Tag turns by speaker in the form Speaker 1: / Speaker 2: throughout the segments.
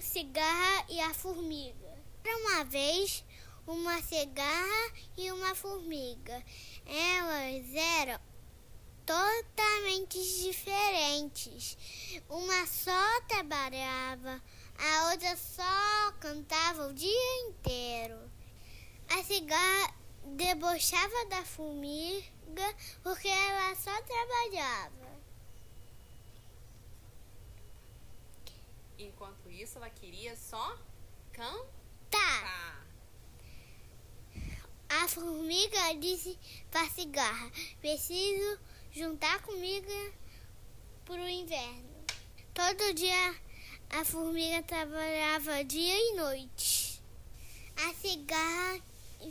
Speaker 1: cigarra e a formiga. Era uma vez uma cigarra e uma formiga. Elas eram totalmente diferentes. Uma só trabalhava, a outra só cantava o dia inteiro. A cigarra debochava da formiga porque ela só trabalhava.
Speaker 2: Enquanto isso, ela queria só cantar.
Speaker 1: A formiga disse para a cigarra: Preciso juntar comida para o inverno. Todo dia a formiga trabalhava dia e noite. A cigarra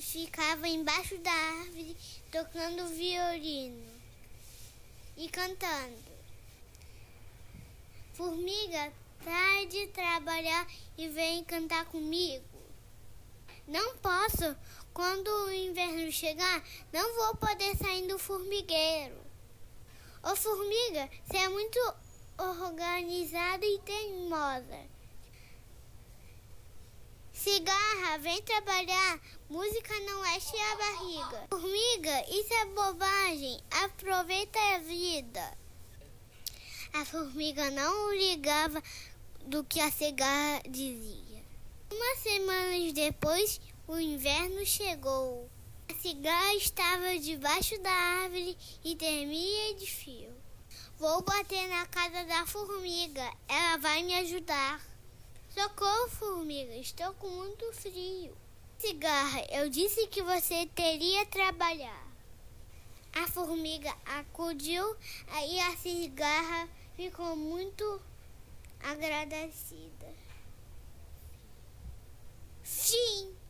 Speaker 1: ficava embaixo da árvore tocando violino e cantando. Formiga, de trabalhar e vem cantar comigo. Não posso. Quando o inverno chegar, não vou poder sair do formigueiro. Ô formiga, você é muito organizada e teimosa. Cigarra, vem trabalhar. Música não enche a barriga. Formiga, isso é bobagem. Aproveita a vida. A formiga não ligava do que a cigarra dizia. Umas semanas depois, o inverno chegou. A cigarra estava debaixo da árvore e tremia de fio. Vou bater na casa da formiga, ela vai me ajudar. Socorro, formiga, estou com muito frio. Cigarra, eu disse que você teria trabalhar. A formiga acudiu e a cigarra ficou muito agradecida. Fim.